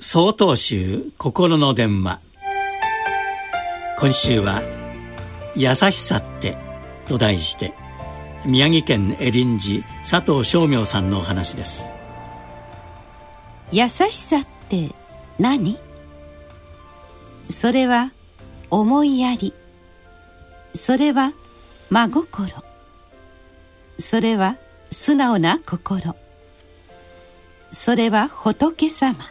総統集心の電話。今週は「優しさって」と題して宮城県エリンジ佐藤正明さんのお話です。優しさって何？それは思いやり。それは真心。それは素直な心。それは仏様。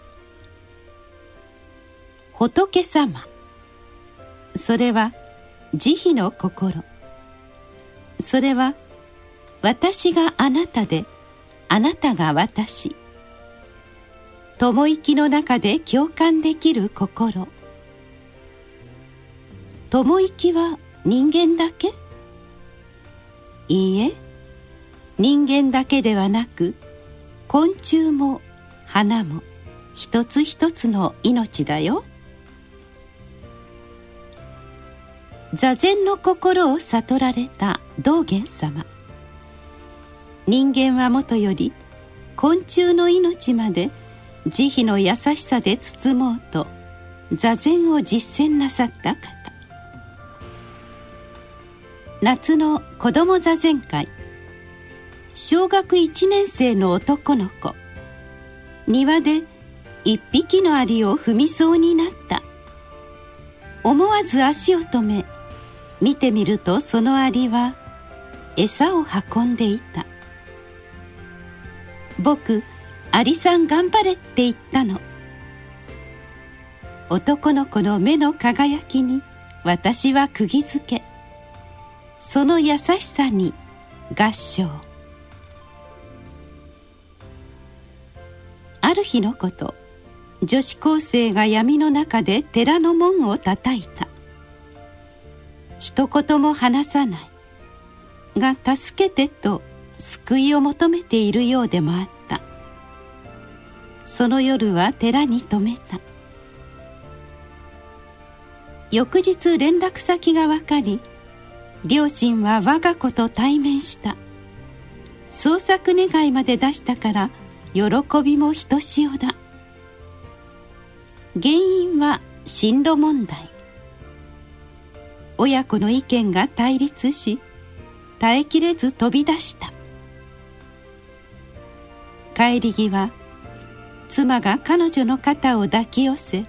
仏様。それは慈悲の心。それは私があなたであなたが私。友生の中で共感できる心。友生は人間だけ？いいえ人間だけではなく昆虫も花も一つ一つの命だよ。座禅の心を悟られた道元様。人間はもとより昆虫の命まで慈悲の優しさで包もうと座禅を実践なさった方。夏の子ども座禅会小学1年生の男の子。庭で一匹のアリを踏みそうになった。思わず足を止め見てみるとそのアリは餌を運んでいた。僕アリさん頑張れって言ったの。男の子の目の輝きに私は釘付け。その優しさに合唱。ある日のこと女子高生が闇の中で寺の門を叩いた。一言も話さない。が助けてと救いを求めているようでもあった。その夜は寺に泊めた。翌日連絡先が分かり両親は我が子と対面した。捜索願いまで出したから喜びもひとしおだ。原因は進路問題。親子の意見が対立し耐えきれず飛び出した。帰り際妻が彼女の肩を抱き寄せ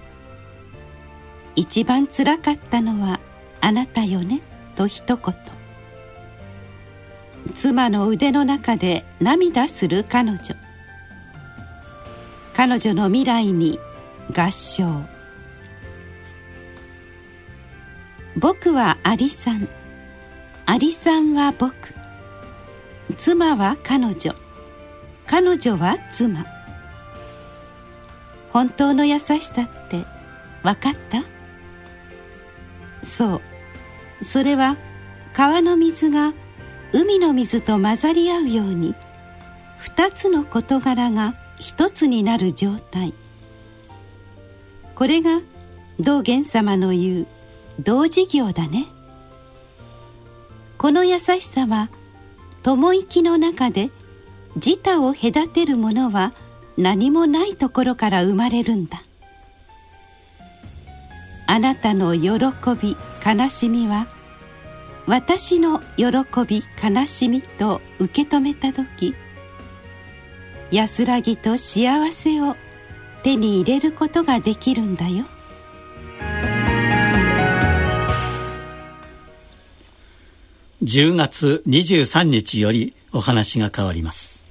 「一番つらかったのはあなたよね」と一言。妻の腕の中で涙する彼女。彼女の未来に合唱。僕はアリさん。アリさんは僕。妻は彼女。彼女は妻。本当の優しさって分かった？そう。それは川の水が海の水と混ざり合うように二つの事柄が一つになる状態。これが道元様の言う同事業だね。この優しさは友生きの中で自他を隔てるものは何もないところから生まれるんだ。あなたの喜び悲しみは私の喜び悲しみと受け止めた時安らぎと幸せを手に入れることができるんだよ。10月23日よりお話が変わります。